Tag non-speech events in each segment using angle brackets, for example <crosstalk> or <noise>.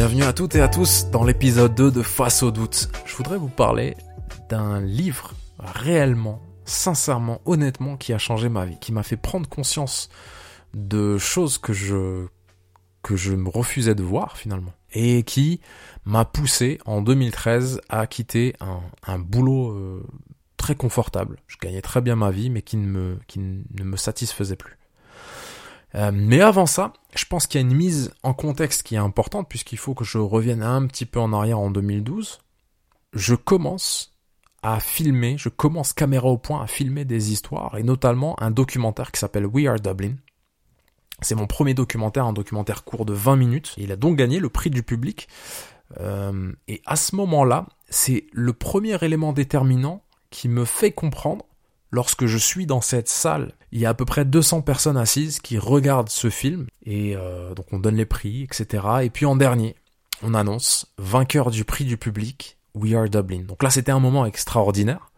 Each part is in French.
Bienvenue à toutes et à tous dans l'épisode 2 de Face au doute. Je voudrais vous parler d'un livre réellement, sincèrement, honnêtement qui a changé ma vie, qui m'a fait prendre conscience de choses que je que je me refusais de voir finalement et qui m'a poussé en 2013 à quitter un, boulot euh, très confortable. Je gagnais très bien ma vie mais qui ne me satisfaisait plus. Euh, mais avant ça, je pense qu'il y a une mise en contexte qui est importante puisqu'il faut que je revienne un petit peu en arrière en 2012. Je commence à filmer, je commence caméra au point à filmer des histoires et notamment un documentaire qui s'appelle We Are Dublin. C'est mon premier documentaire, un documentaire court de 20 minutes. Il a donc gagné le prix du public. Euh, et à ce moment-là, c'est le premier élément déterminant qui me fait comprendre lorsque je suis dans cette salle, il y a à peu près 200 personnes assises qui regardent ce film, et euh, donc on donne les prix, etc. Et puis en dernier, on annonce vainqueur du prix du public, We Are Dublin. Donc là, c'était un moment extraordinaire,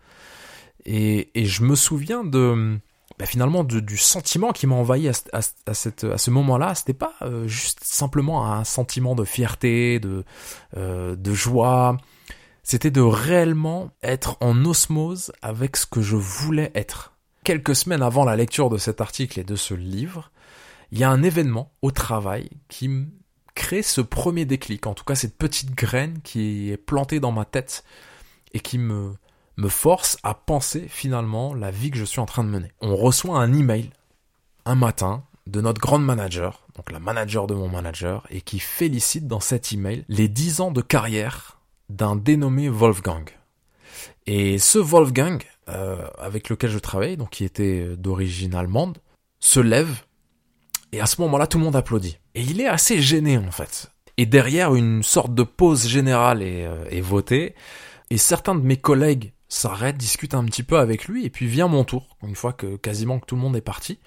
et, et je me souviens de bah, finalement du sentiment qui m'a envahi à, à, cette, à ce moment-là. C'était pas euh, juste simplement un sentiment de fierté, de, euh, de joie c'était de réellement être en osmose avec ce que je voulais être. Quelques semaines avant la lecture de cet article et de ce livre, il y a un événement au travail qui crée ce premier déclic, en tout cas cette petite graine qui est plantée dans ma tête et qui me, me force à penser finalement la vie que je suis en train de mener. On reçoit un email un matin de notre grande manager, donc la manager de mon manager, et qui félicite dans cet email les 10 ans de carrière d'un dénommé Wolfgang. Et ce Wolfgang, euh, avec lequel je travaille, donc qui était d'origine allemande, se lève, et à ce moment-là, tout le monde applaudit. Et il est assez gêné, en fait. Et derrière, une sorte de pause générale est, euh, est votée, et certains de mes collègues s'arrêtent, discutent un petit peu avec lui, et puis vient mon tour, une fois que quasiment que tout le monde est parti.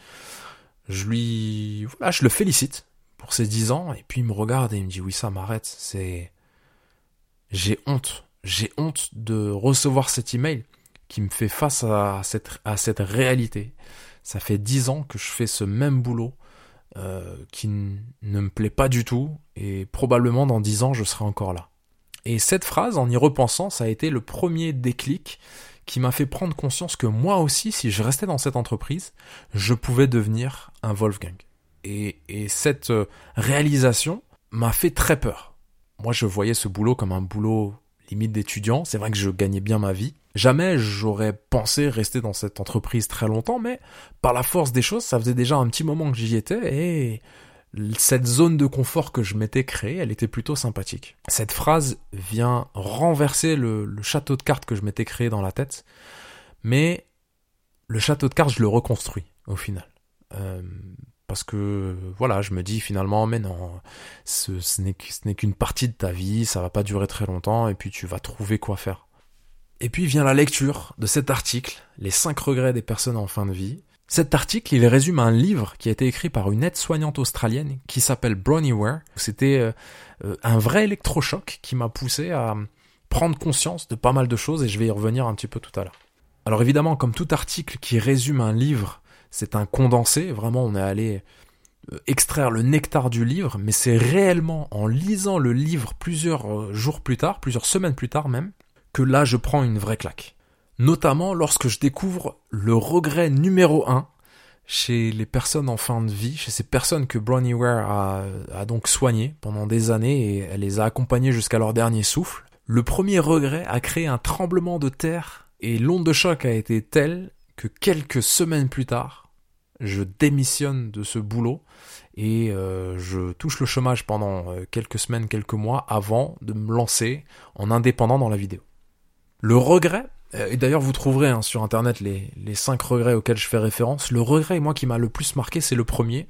Je lui, voilà, je le félicite pour ses dix ans, et puis il me regarde et il me dit, oui, ça m'arrête, c'est, j'ai honte. J'ai honte de recevoir cet email qui me fait face à cette, réalité. Ça fait dix ans que je fais ce même boulot euh, qui ne me plaît pas du tout et probablement dans dix ans je serai encore là. Et cette phrase, en y repensant, ça a été le premier déclic qui m'a fait prendre conscience que moi aussi, si je restais dans cette entreprise, je pouvais devenir un Wolfgang. Et, et cette euh, réalisation m'a fait très peur moi, je voyais ce boulot comme un boulot limite d'étudiant. C'est vrai que je gagnais bien ma vie. Jamais j'aurais pensé rester dans cette entreprise très longtemps, mais par la force des choses, ça faisait déjà un petit moment que j'y étais et cette zone de confort que je m'étais créée, elle était plutôt sympathique. Cette phrase vient renverser le, château de cartes que je m'étais créé dans la tête, mais le château de cartes, je le reconstruis au final. Euh, parce que voilà, je me dis finalement, mais non, ce, n'est qu'une partie de ta vie, ça va pas durer très longtemps, et puis tu vas trouver quoi faire. Et puis vient la lecture de cet article, Les 5 regrets des personnes en fin de vie. Cet article, il résume un livre qui a été écrit par une aide-soignante australienne qui s'appelle Bronnie Ware. C'était euh, euh, un vrai électrochoc qui m'a poussé à prendre conscience de pas mal de choses et je vais y revenir un petit peu tout à l'heure. Alors évidemment, comme tout article qui résume un livre, c'est un condensé, vraiment on est allé euh, extraire le nectar du livre, mais c'est réellement en lisant le livre plusieurs euh, jours plus tard, plusieurs semaines plus tard même, que là je prends une vraie claque. Notamment lorsque je découvre le regret numéro un chez les personnes en fin de vie, chez ces personnes que Bronnie Ware a, a donc soignées pendant des années et elle les a accompagnées jusqu'à leur dernier souffle. Le premier regret a créé un tremblement de terre et l'onde de choc a été telle que quelques semaines plus tard, je démissionne de ce boulot et euh, je touche le chômage pendant euh, quelques semaines, quelques mois avant de me lancer en indépendant dans la vidéo. Le regret, euh, et d'ailleurs vous trouverez hein, sur internet les, 5 regrets auxquels je fais référence, le regret moi qui m'a le plus marqué c'est le premier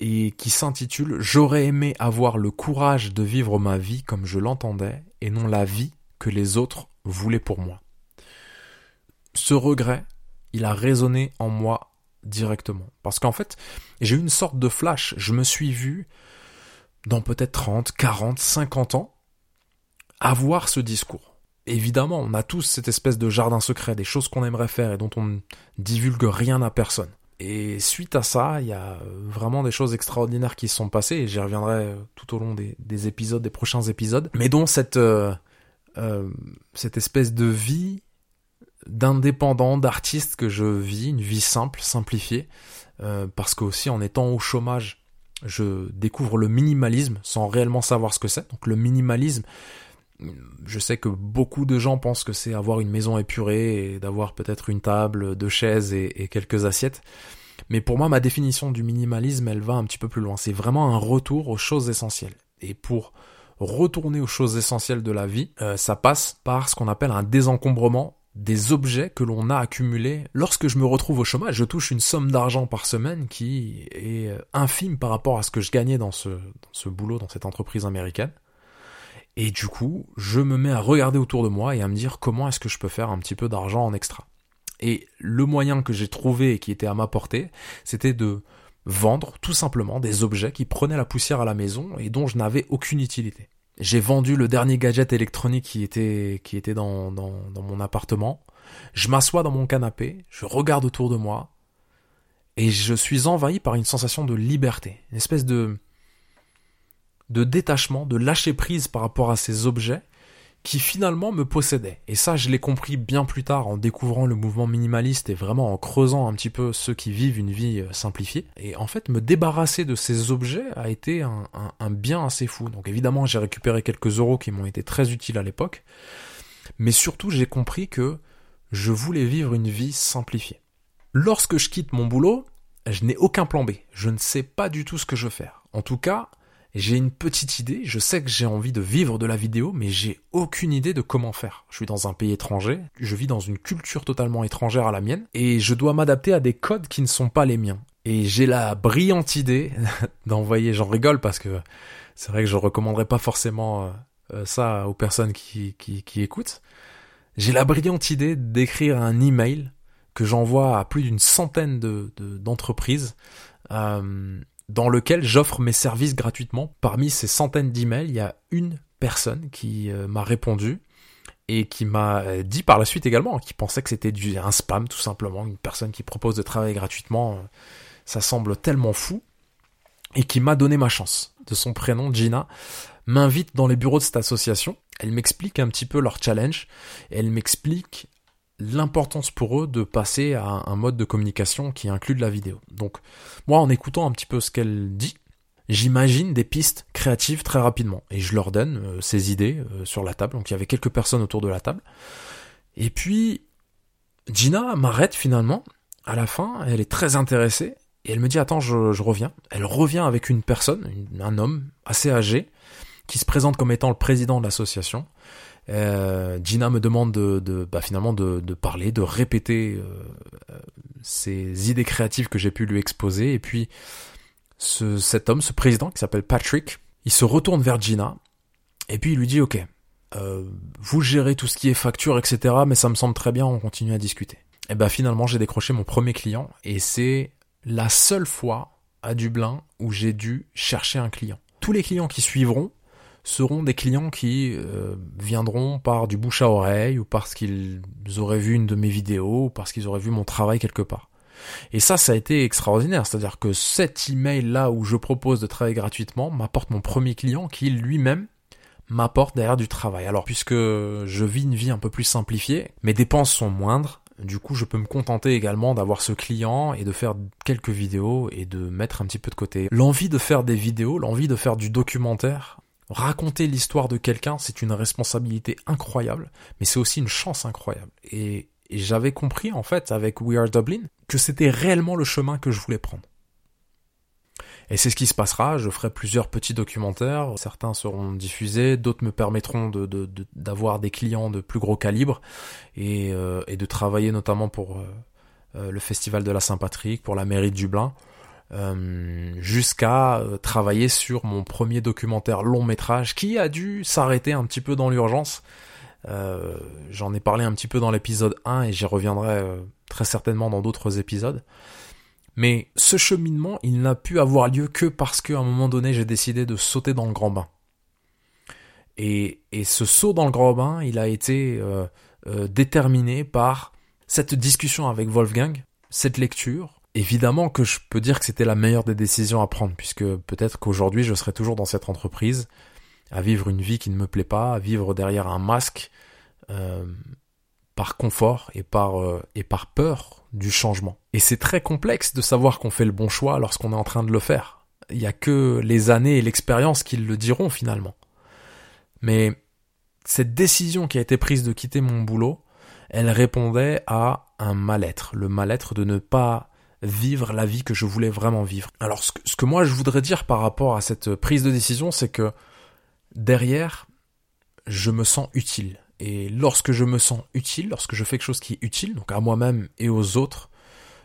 et qui s'intitule J'aurais aimé avoir le courage de vivre ma vie comme je l'entendais et non la vie que les autres voulaient pour moi. Ce regret, il a résonné en moi directement. Parce qu'en fait, j'ai eu une sorte de flash. Je me suis vu, dans peut-être 30, 40, 50 ans, avoir ce discours. Évidemment, on a tous cette espèce de jardin secret, des choses qu'on aimerait faire et dont on ne divulgue rien à personne. Et suite à ça, il y a vraiment des choses extraordinaires qui se sont passées, et j'y reviendrai tout au long des, épisodes, des prochains épisodes, mais dont cette, cette espèce de vie d'indépendant, d'artiste que je vis, une vie simple, simplifiée, parce que aussi en étant au chômage, je découvre le minimalisme sans réellement savoir ce que c'est. Donc le minimalisme, je sais que beaucoup de gens pensent que c'est avoir une maison épurée et d'avoir peut-être une table, deux chaises et, quelques assiettes. Mais pour moi, ma définition du minimalisme, elle va un petit peu plus loin. C'est vraiment un retour aux choses essentielles. Et pour retourner aux choses essentielles de la vie, euh, ça passe par ce qu'on appelle un désencombrement des objets que l'on a accumulés. Lorsque je me retrouve au chômage, je touche une somme d'argent par semaine qui est euh, infime par rapport à ce que je gagnais dans ce, dans ce boulot, dans cette entreprise américaine. Et du coup, je me mets à regarder autour de moi et à me dire comment est-ce que je peux faire un petit peu d'argent en extra. Et le moyen que j'ai trouvé et qui était à ma portée, c'était de vendre tout simplement des objets qui prenaient la poussière à la maison et dont je n'avais aucune utilité. J'ai vendu le dernier gadget électronique qui était, qui était dans, dans, mon appartement. Je m'assois dans mon canapé, je regarde autour de moi, et je suis envahi par une sensation de liberté, une espèce de, de détachement, de lâcher prise par rapport à ces objets qui finalement me possédaient. Et ça, je l'ai compris bien plus tard en découvrant le mouvement minimaliste et vraiment en creusant un petit peu ceux qui vivent une vie euh, simplifiée. Et en fait, me débarrasser de ces objets a été un, un bien assez fou. Donc évidemment, j'ai récupéré quelques euros qui m'ont été très utiles à l'époque. Mais surtout, j'ai compris que je voulais vivre une vie simplifiée. Lorsque je quitte mon boulot, je n'ai aucun plan B. Je ne sais pas du tout ce que je veux faire. En tout cas, j'ai une petite idée, je sais que j'ai envie de vivre de la vidéo, mais j'ai aucune idée de comment faire. Je suis dans un pays étranger, je vis dans une culture totalement étrangère à la mienne, et je dois m'adapter à des codes qui ne sont pas les miens. Et j'ai la brillante idée <laughs> d'envoyer, j'en rigole parce que c'est vrai que je recommanderais pas forcément euh, ça aux personnes qui, qui, écoutent. J'ai la brillante idée d'écrire un email que j'envoie à plus d'une centaine de d'entreprises. Dans lequel j'offre mes services gratuitement. Parmi ces centaines d'emails, il y a une personne qui euh, m'a répondu et qui m'a euh, dit par la suite également qui pensait que c'était du un spam tout simplement, une personne qui propose de travailler gratuitement, euh, ça semble tellement fou et qui m'a donné ma chance. De son prénom Gina m'invite dans les bureaux de cette association. Elle m'explique un petit peu leur challenge. Elle m'explique l'importance pour eux de passer à un mode de communication qui inclut de la vidéo. Donc moi en écoutant un petit peu ce qu'elle dit, j'imagine des pistes créatives très rapidement et je leur donne euh, ces idées euh, sur la table. Donc il y avait quelques personnes autour de la table. Et puis Gina m'arrête finalement à la fin, elle est très intéressée et elle me dit attends je, je reviens. Elle revient avec une personne, un homme assez âgé qui se présente comme étant le président de l'association euh, Gina me demande de, bah, finalement de, parler, de répéter euh, ces idées créatives que j'ai pu lui exposer. Et puis ce, cet homme, ce président qui s'appelle Patrick, il se retourne vers Gina et puis il lui dit OK, euh, vous gérez tout ce qui est facture, etc. Mais ça me semble très bien, on continue à discuter. Et ben finalement j'ai décroché mon premier client et c'est la seule fois à Dublin où j'ai dû chercher un client. Tous les clients qui suivront seront des clients qui euh, viendront par du bouche à oreille ou parce qu'ils auraient vu une de mes vidéos ou parce qu'ils auraient vu mon travail quelque part. Et ça, ça a été extraordinaire. C'est-à-dire que cet email là où je propose de travailler gratuitement m'apporte mon premier client qui lui-même m'apporte derrière du travail. Alors, puisque je vis une vie un peu plus simplifiée, mes dépenses sont moindres, du coup, je peux me contenter également d'avoir ce client et de faire quelques vidéos et de mettre un petit peu de côté. L'envie de faire des vidéos, l'envie de faire du documentaire, Raconter l'histoire de quelqu'un, c'est une responsabilité incroyable, mais c'est aussi une chance incroyable. Et, j'avais compris, en fait, avec We Are Dublin, que c'était réellement le chemin que je voulais prendre. Et c'est ce qui se passera, je ferai plusieurs petits documentaires, certains seront diffusés, d'autres me permettront d'avoir de, des clients de plus gros calibre et, euh, de travailler notamment pour euh, euh, le Festival de la Saint-Patrick, pour la mairie de Dublin. Euh, jusqu'à euh, travailler sur mon premier documentaire long métrage qui a dû s'arrêter un petit peu dans l'urgence. Euh, J'en ai parlé un petit peu dans l'épisode 1 et j'y reviendrai très certainement dans d'autres épisodes. Mais ce cheminement, il n'a pu avoir lieu que parce qu'à un moment donné, j'ai décidé de sauter dans le grand bain. Et, ce saut dans le grand bain, il a été déterminé par cette discussion avec Wolfgang, cette lecture, évidemment que je peux dire que c'était la meilleure des décisions à prendre, puisque peut-être qu'aujourd'hui je serais toujours dans cette entreprise, à vivre une vie qui ne me plaît pas, à vivre derrière un masque, euh, par confort et par, euh, et par peur du changement. Et c'est très complexe de savoir qu'on fait le bon choix lorsqu'on est en train de le faire. Il n'y a que les années et l'expérience qui le diront finalement. Mais cette décision qui a été prise de quitter mon boulot, elle répondait à un mal-être, le mal-être de ne pas vivre la vie que je voulais vraiment vivre. Alors ce que, moi je voudrais dire par rapport à cette prise de décision, c'est que derrière, je me sens utile. Et lorsque je me sens utile, lorsque je fais quelque chose qui est utile, donc à moi-même et aux autres,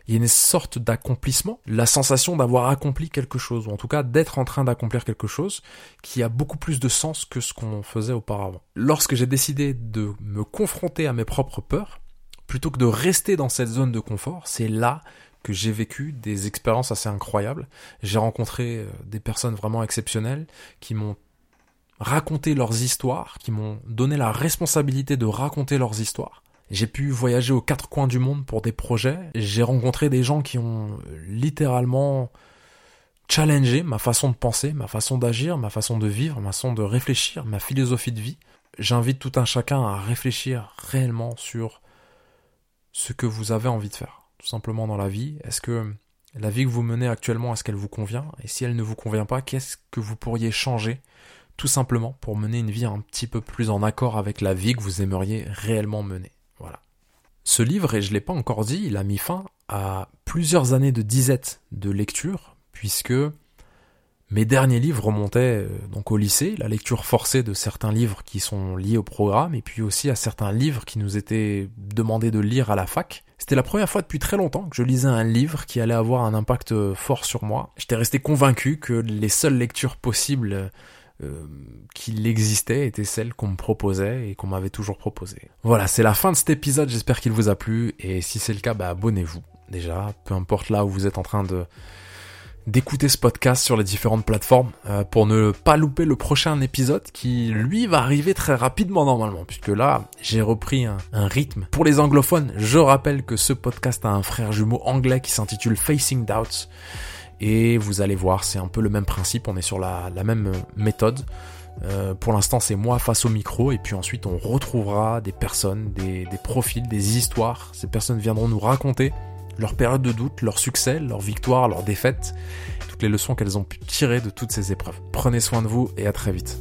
il y a une sorte d'accomplissement, la sensation d'avoir accompli quelque chose, ou en tout cas d'être en train d'accomplir quelque chose qui a beaucoup plus de sens que ce qu'on faisait auparavant. Lorsque j'ai décidé de me confronter à mes propres peurs, plutôt que de rester dans cette zone de confort, c'est là que j'ai vécu des expériences assez incroyables. J'ai rencontré euh, des personnes vraiment exceptionnelles qui m'ont raconté leurs histoires, qui m'ont donné la responsabilité de raconter leurs histoires. J'ai pu voyager aux quatre coins du monde pour des projets. J'ai rencontré des gens qui ont littéralement challengé ma façon de penser, ma façon d'agir, ma façon de vivre, ma façon de réfléchir, ma philosophie de vie. J'invite tout un chacun à réfléchir réellement sur ce que vous avez envie de faire, tout simplement dans la vie. Est-ce que la vie que vous menez actuellement, est-ce qu'elle vous convient? Et si elle ne vous convient pas, qu'est-ce que vous pourriez changer tout simplement pour mener une vie un petit peu plus en accord avec la vie que vous aimeriez réellement mener? Voilà. Ce livre, et je ne l'ai pas encore dit, il a mis fin à plusieurs années de disette de lecture, puisque mes derniers livres remontaient euh, donc au lycée, la lecture forcée de certains livres qui sont liés au programme, et puis aussi à certains livres qui nous étaient demandés de lire à la fac. C'était la première fois depuis très longtemps que je lisais un livre qui allait avoir un impact fort sur moi. J'étais resté convaincu que les seules lectures possibles euh, qu'il existait était celle qu'on me proposait et qu'on m'avait toujours proposé. Voilà, c'est la fin de cet épisode, j'espère qu'il vous a plu, et si c'est le cas, bah abonnez-vous déjà, peu importe là où vous êtes en train de d'écouter ce podcast sur les différentes plateformes euh, pour ne pas louper le prochain épisode qui lui va arriver très rapidement normalement. Puisque là j'ai repris un, rythme. Pour les anglophones je rappelle que ce podcast a un frère jumeau anglais qui s'intitule Facing Doubts. Et vous allez voir, c'est un peu le même principe, on est sur la, même méthode. Euh, pour l'instant, c'est moi face au micro, et puis ensuite on retrouvera des personnes, des, profils, des histoires. Ces personnes viendront nous raconter leur période de doute, leur succès, leur victoire, leurs défaites, toutes les leçons qu'elles ont pu tirer de toutes ces épreuves. Prenez soin de vous et à très vite.